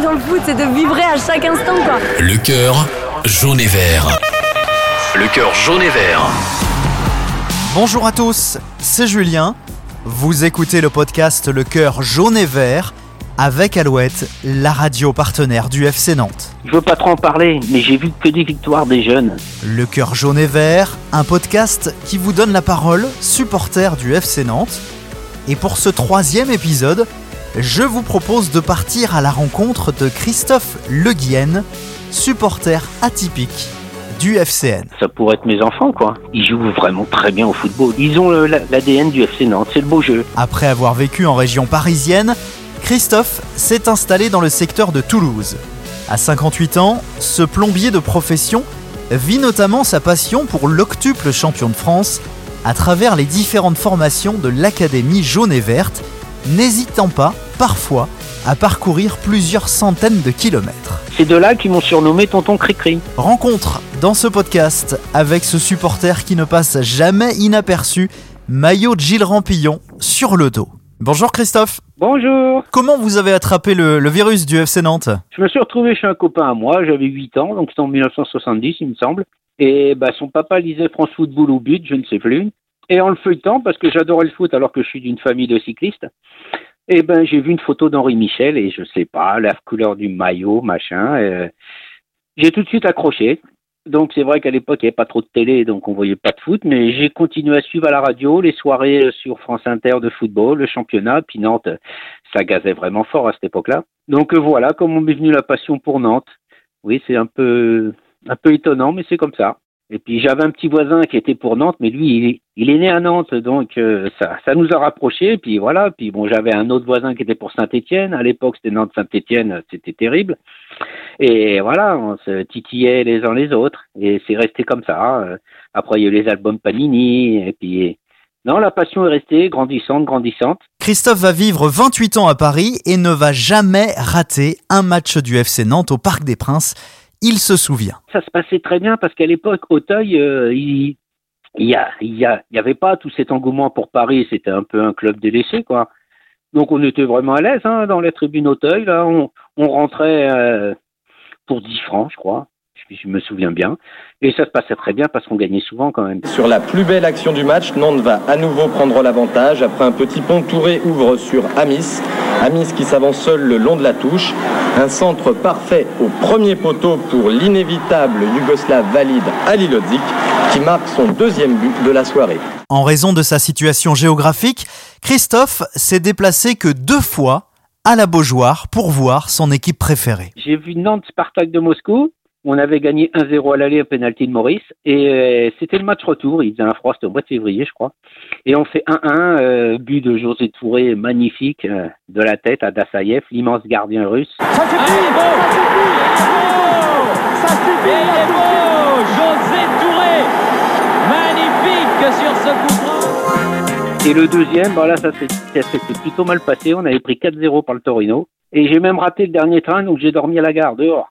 dans le foot, c'est de vibrer à chaque instant, quoi. Le cœur jaune et vert. Le cœur jaune et vert. Bonjour à tous, c'est Julien. Vous écoutez le podcast Le cœur jaune et vert avec Alouette, la radio partenaire du FC Nantes. Je veux pas trop en parler, mais j'ai vu que des victoires des jeunes. Le cœur jaune et vert, un podcast qui vous donne la parole, supporter du FC Nantes. Et pour ce troisième épisode, je vous propose de partir à la rencontre de Christophe Le Guen, supporter atypique du FCN. Ça pourrait être mes enfants, quoi. Ils jouent vraiment très bien au football. Ils ont la- l'ADN du FC Nantes, c'est le beau jeu. Après avoir vécu en région parisienne, Christophe s'est installé dans le secteur de Toulouse. À 58 ans, ce plombier de profession vit notamment sa passion pour l'octuple champion de France à travers les différentes formations de l'Académie jaune et verte, n'hésitant pas, parfois, à parcourir plusieurs centaines de kilomètres. C'est de là qu'ils m'ont surnommé Tonton Cricri. Rencontre dans ce podcast avec ce supporter qui ne passe jamais inaperçu, maillot de Gilles Rampillon sur le dos. Bonjour Christophe, Bonjour. comment vous avez attrapé le, le virus du FC Nantes? Je me suis retrouvé chez un copain à moi, j'avais 8 ans, donc c'était en 1970, il me semble. Et bah, son papa lisait France Football au but, je ne sais plus. Et en le feuilletant, parce que j'adorais le foot alors que je suis d'une famille de cyclistes, et ben j'ai vu une photo d'Henri Michel et je sais pas, la couleur du maillot, machin. euh, j'ai tout de suite accroché. Donc c'est vrai qu'à l'époque il n'y avait pas trop de télé, donc on voyait pas de foot, mais j'ai continué à suivre à la radio les soirées euh, sur France Inter de football, le championnat, puis Nantes, ça gazait vraiment fort à cette époque-là. Donc euh, voilà comment m'est venue la passion pour Nantes. Oui, c'est un peu un peu étonnant, mais c'est comme ça. Et puis j'avais un petit voisin qui était pour Nantes, mais lui, il est, né à Nantes, donc euh, ça, ça nous a rapprochés. Puis voilà. Puis bon, j'avais un autre voisin qui était pour Saint-Étienne. À l'époque, c'était Nantes-Saint-Étienne, c'était terrible. Et voilà, on se titillait les uns les autres, et c'est resté comme ça. Euh, Après, il y a eu les albums Panini, et puis non, la passion est restée grandissante, grandissante. Christophe va vivre 28 ans à Paris et ne va jamais rater un match du FC Nantes au Parc des Princes. Il se souvient. ça se passait très bien parce qu'à l'époque, Auteuil, euh, il il y, y, avait pas tout cet engouement pour Paris, c'était un peu un club délaissé, quoi. Donc on était vraiment à l'aise hein, dans la tribune Auteuil. Là, on, on rentrait euh, pour 10 francs, je crois. Je, je me souviens bien. Et ça se passait très bien parce qu'on gagnait souvent quand même. Sur la plus belle action du match, Nantes va à nouveau prendre l'avantage. Après un petit pont, Touré ouvre sur Amis. Amis qui s'avance seul le long de la touche. Un centre parfait au premier poteau pour l'inévitable Yougoslave valide Ali Lodzik qui marque son deuxième but de la soirée. En raison de sa situation géographique, Christophe s'est déplacé que deux fois à la Beaujoire pour voir son équipe préférée. J'ai vu Nantes-Spartak de Moscou. On avait gagné 1-0 à l'aller, un penalty de Maurice. Et euh, c'était le match retour. Il faisait un froid, c'était au mois de février, je crois. Et on fait 1-1, euh, but de José Touré, magnifique, euh, de la tête à Dassaïev, l'immense gardien russe. Et il est beau José Touré Magnifique sur ce coup franc Et le deuxième, bah là, ça s'est- ça s'était plutôt mal passé. On avait pris 4-0 par le Torino. Et j'ai même raté le dernier train, donc j'ai dormi à la gare, dehors.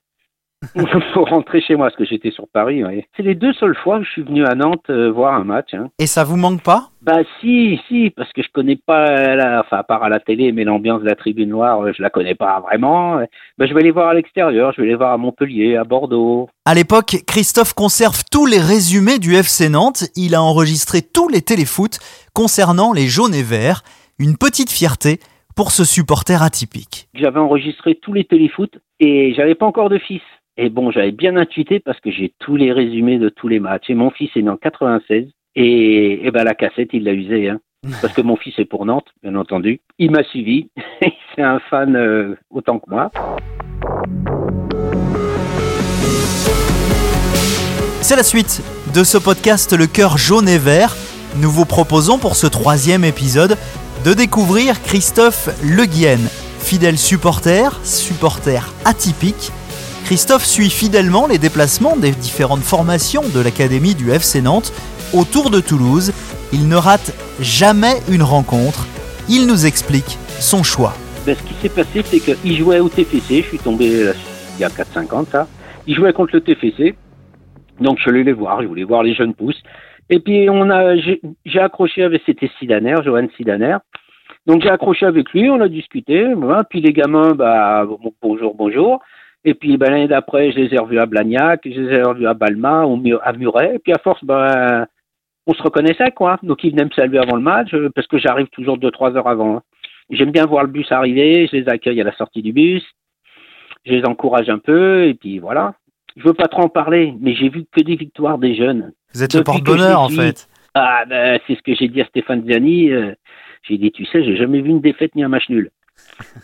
Pour rentrer chez moi, parce que j'étais sur Paris. ouais. C'est les deux seules fois que je suis venu à Nantes euh, voir un match. Hein. Et ça vous manque pas? Bah si, si, parce que je connais pas, la, enfin à part à la télé, mais l'ambiance de la tribune noire, euh, je la connais pas vraiment. Bah, je vais les voir à l'extérieur, je vais les voir à Montpellier, à Bordeaux. À l'époque, Christophe conserve tous les résumés du FC Nantes. Il a enregistré tous les téléfoot concernant les jaunes et verts. Une petite fierté pour ce supporter atypique. J'avais enregistré tous les téléfoot et j'avais pas encore de fils. Et bon, j'avais bien intuité parce que j'ai tous les résumés de tous les matchs. Et mon fils est né en 96 et, et ben la cassette il l'a usée, hein. Parce que mon fils est pour Nantes, bien entendu. Il m'a suivi. C'est un fan euh, autant que moi. C'est la suite de ce podcast Le cœur jaune et vert. Nous vous proposons pour ce troisième épisode de découvrir Christophe Le Guen, fidèle supporter, supporter atypique. Christophe suit fidèlement les déplacements des différentes formations de l'Académie du FC Nantes autour de Toulouse. Il ne rate jamais une rencontre. Il nous explique son choix. Ben, ce qui s'est passé, c'est qu'il jouait au TFC. Je suis tombé euh, il y a 4-5 ans, ça. Il jouait contre le TFC. Donc, je allé les voir. Je voulais voir les jeunes pousses. Et puis, on a, j'ai accroché avec, c'était Sidaner, Johan Sidaner. Donc j'ai accroché avec lui, on a discuté, puis les gamins, bah bon- bonjour, bonjour. Et puis ben, l'année d'après, je les ai revus à Blagnac, je les ai revus à Balma, à Muret, et puis à force, ben, on se reconnaissait, quoi. Donc ils venaient me saluer avant le match, euh, parce que j'arrive toujours deux, trois heures avant. hein. J'aime bien voir le bus arriver, je les accueille à la sortie du bus, je les encourage un peu, et puis voilà. Je veux pas trop en parler, mais j'ai vu que des victoires des jeunes. Vous êtes le Depuis porte-bonheur, en fait. Ah, ben, c'est ce que j'ai dit à Stéphane Ziani. euh, j'ai dit, tu sais, j'ai jamais vu une défaite ni un match nul.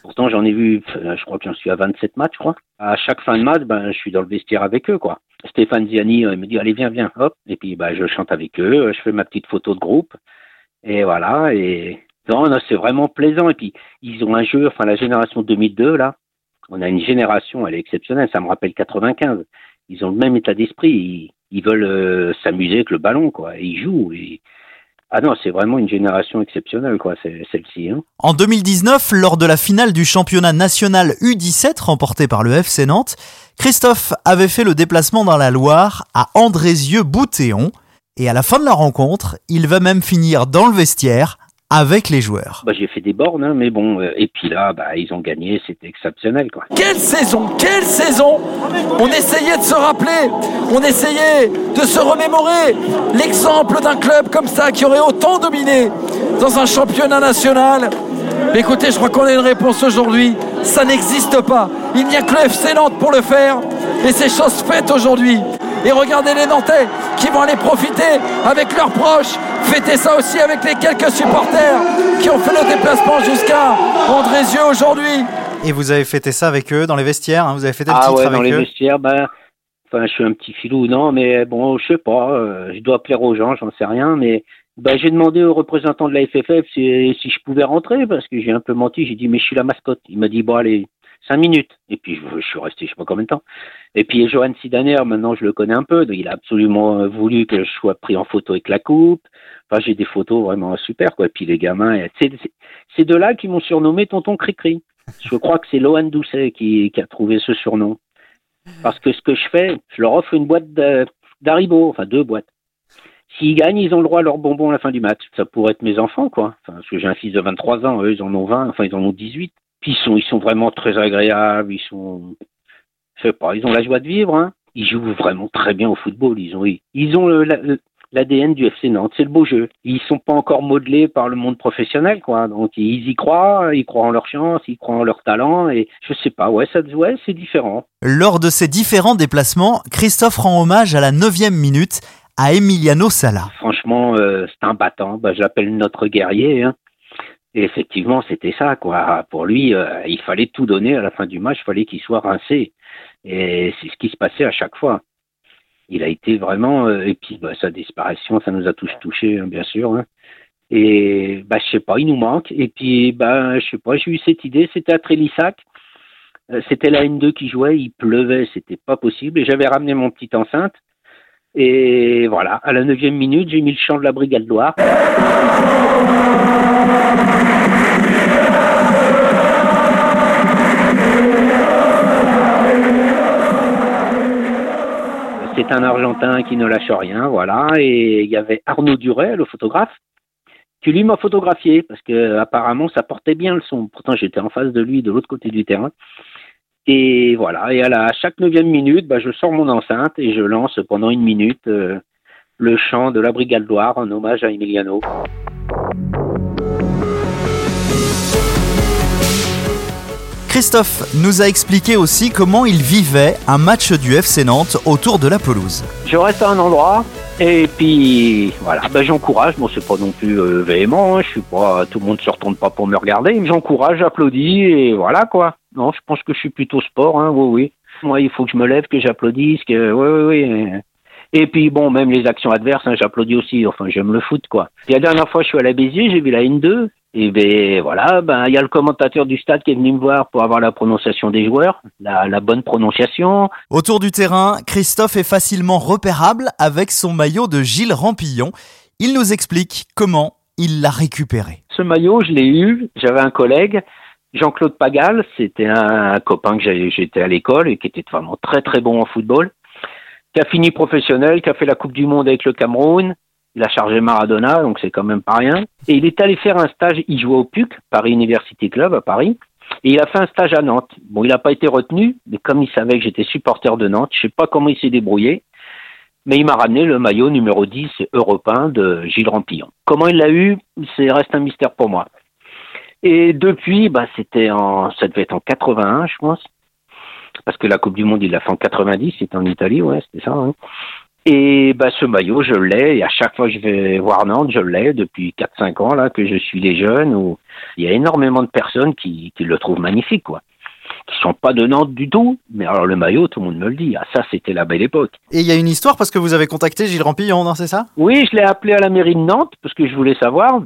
Pourtant, j'en ai vu, euh, je crois que j'en suis à 27 matchs. À chaque fin de match, ben, je suis dans le vestiaire avec eux, quoi. Stéphane Ziani euh, il me dit, allez, viens, viens, hop. Et puis, ben, je chante avec eux, euh, je fais ma petite photo de groupe. Et voilà, et non, non, c'est vraiment plaisant. Et puis, ils ont un jeu, enfin, la génération 2002, là, on a une génération, elle est exceptionnelle, ça me rappelle 95. Ils ont le même état d'esprit, ils, veulent s'amuser avec le ballon, quoi. Ils jouent. Ah non, c'est vraiment une génération exceptionnelle, quoi, celle-ci. Hein. En 2019, lors de la finale du championnat national U17 remporté par le FC Nantes, Christophe avait fait le déplacement dans la Loire à Andrézieux-Boutéon. Et à la fin de la rencontre, il va même finir dans le vestiaire avec les joueurs. Bah, j'ai fait des bornes, hein, mais bon. euh, et puis là, bah, ils ont gagné, c'était exceptionnel, quoi. Quelle saison Quelle saison On essayait de se rappeler, on essayait de se remémorer l'exemple d'un club comme ça qui aurait autant dominé dans un championnat national. Mais écoutez, je crois qu'on a une réponse aujourd'hui. Ça n'existe pas. Il n'y a que le FC Nantes pour le faire. Et c'est chose faite aujourd'hui. Et regardez les Nantais qui vont aller profiter avec leurs proches. Fêter ça aussi avec les quelques supporters qui ont fait le déplacement jusqu'à Andrézieux aujourd'hui. Et vous avez fêté ça avec eux dans les vestiaires, hein, vous avez fêté le Ah titre ouais, dans les vestiaires, ben, enfin, je suis un petit filou, non, mais bon, je sais pas, euh, je dois plaire aux gens, j'en sais rien, mais ben, j'ai demandé au représentant de la FFF si, si je pouvais rentrer, parce que j'ai un peu menti, j'ai dit, mais je suis la mascotte. Il m'a dit, bon, allez, cinq minutes. Et puis, je, suis resté, je sais pas combien de temps. Et puis, Johan Sidaner, maintenant, je le connais un peu, il a absolument euh, voulu que je sois pris en photo avec la coupe. Enfin, j'ai des photos vraiment super, quoi. Et puis, les gamins, c'est de là qui m'ont surnommé Tonton Cricri. Je crois que c'est Lohan Doucet qui, a trouvé ce surnom. Parce que ce que je fais, je leur offre une boîte d'Haribo, enfin deux boîtes. S'ils gagnent, ils ont le droit à leurs bonbons à la fin du match. Ça pourrait être mes enfants, quoi. Enfin, parce que j'ai un fils de 23 ans, eux, ils en ont 20, enfin, ils en ont 18. Puis ils sont, ils sont vraiment très agréables, ils sont, je sais pas, ils ont la joie de vivre, hein. Ils jouent vraiment très bien au football, ils ont, ils ont la- l'ADN du FC Nantes, c'est le beau jeu. Ils sont pas encore modelés par le monde professionnel, quoi. Donc ils y croient, ils croient en leur chance, ils croient en leur talent, et je sais pas, ouais, ça, ouais, c'est différent. Lors de ces différents déplacements, Christophe rend hommage à la neuvième minute à Emiliano Sala. Franchement, euh, c'est un battant. Bah, je l'appelle notre guerrier. hein. Et effectivement, c'était ça, quoi. Pour lui, euh, il fallait tout donner à la fin du match. Il fallait qu'il soit rincé. Et c'est ce qui se passait à chaque fois. Il a été vraiment. euh, et puis, bah, sa disparition, ça nous a tous touchés, hein, bien sûr. hein. Et bah, je sais pas, il nous manque. Et puis, bah, je sais pas, j'ai eu cette idée. C'était à Trélissac. Euh, C'était la N2 qui jouait. Il pleuvait, c'était pas possible. Et j'avais ramené mon petit enceinte. Et voilà, à la neuvième minute, j'ai mis le chant de la Brigade Loire. C'est un Argentin qui ne lâche rien, voilà. Et il y avait Arnaud Duret, le photographe, qui lui m'a photographié parce que apparemment ça portait bien le son. Pourtant j'étais en face de lui, de l'autre côté du terrain. Et voilà. Et à, la, à chaque neuvième minute, bah, je sors mon enceinte et je lance pendant une minute euh, le chant de la Brigade Loire en hommage à Emiliano. Christophe nous a expliqué aussi comment il vivait un match du FC Nantes autour de la pelouse. Je reste à un endroit et puis voilà, ben, j'encourage. Bon, c'est pas non plus euh, véhément. hein, je suis pas, tout le monde se retourne pas pour me regarder. mais J'encourage, j'applaudis et voilà quoi. Non, je pense que je suis plutôt sport. Hein, oui, oui. Moi, il faut que je me lève, que j'applaudisse, que oui, oui, oui. Et puis bon, même les actions adverses, hein, j'applaudis aussi. Enfin, j'aime le foot quoi. La dernière fois, je suis à la Béziers, j'ai vu la N2. Et ben voilà, ben il y a le commentateur du stade qui est venu me voir pour avoir la prononciation des joueurs, la, la bonne prononciation. Autour du terrain, Christophe est facilement repérable avec son maillot de Gilles Rampillon. Il nous explique comment il l'a récupéré. Ce maillot, je l'ai eu. J'avais un collègue, Jean-Claude Pagal. C'était un, copain que j'étais à l'école et qui était vraiment très très bon en football. Qui a fini professionnel, qui a fait la Coupe du Monde avec le Cameroun. Il a chargé Maradona, donc c'est quand même pas rien. Et il est allé faire un stage, il jouait au PUC, Paris University Club à Paris. Et il a fait un stage à Nantes. Bon, il n'a pas été retenu, mais comme il savait que j'étais supporter de Nantes, je sais pas comment il s'est débrouillé, mais il m'a ramené le maillot numéro 10 européen de Gilles Rampillon. Comment il l'a eu, c'est reste un mystère pour moi. Et depuis, bah, c'était en, ça devait être en 81, je pense, parce que la Coupe du Monde, il l'a fait en 90, c'était en Italie, ouais, c'était ça. Hein. Et bah, ce maillot, je l'ai, et à chaque fois que je vais voir Nantes, je l'ai depuis 4-5 ans, là, que je suis les jeunes, où il y a énormément de personnes qui, qui le trouvent magnifique, quoi. Qui sont pas de Nantes du tout, mais alors le maillot, tout le monde me le dit. Ah, ça, c'était la belle époque. Et il y a une histoire parce que vous avez contacté Gilles Rampillon, non, c'est ça? Oui, je l'ai appelé à la mairie de Nantes parce que je voulais savoir.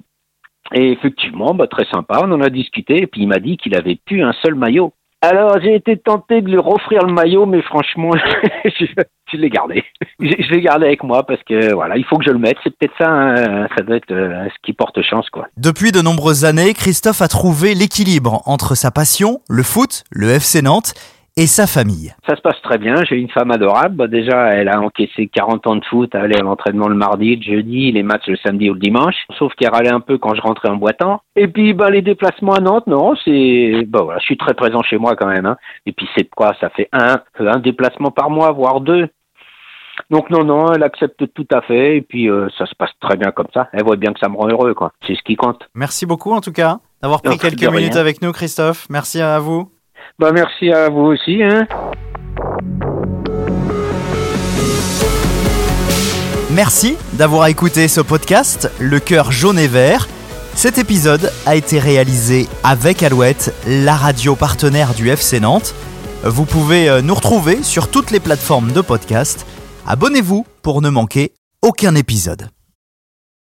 Et effectivement, bah, très sympa, on en a discuté, et puis il m'a dit qu'il avait plus un seul maillot. Alors j'ai été tenté de lui offrir le maillot, mais franchement, je, l'ai gardé. Je, je l'ai gardé avec moi parce que voilà, il faut que je le mette. C'est peut-être ça, hein, ça doit être euh, ce qui porte chance, quoi. Depuis de nombreuses années, Christophe a trouvé l'équilibre entre sa passion, le foot, le FC Nantes, et sa famille. Ça se passe très bien. J'ai une femme adorable. Bah, déjà, elle a encaissé 40 ans de foot, elle allait à l'entraînement le mardi, le jeudi, les matchs le samedi ou le dimanche. Sauf qu'elle râlait un peu quand je rentrais en boitant. Et puis, bah, les déplacements à Nantes, non, c'est, bah, voilà, je suis très présent chez moi quand même, hein. Et puis, c'est quoi? Ça fait un, un déplacement par mois, voire deux. Donc non, non, elle accepte tout à fait et puis euh, ça se passe très bien comme ça. Elle voit bien que ça me rend heureux, quoi. C'est ce qui compte. Merci beaucoup en tout cas d'avoir pris quelques minutes avec nous, Christophe. Merci à vous. Bah merci à vous aussi, hein. Merci d'avoir écouté ce podcast, Le cœur jaune et vert. Cet épisode a été réalisé avec Alouette, la radio partenaire du FC Nantes. Vous pouvez euh, nous retrouver sur toutes les plateformes de podcast. Abonnez-vous pour ne manquer aucun épisode.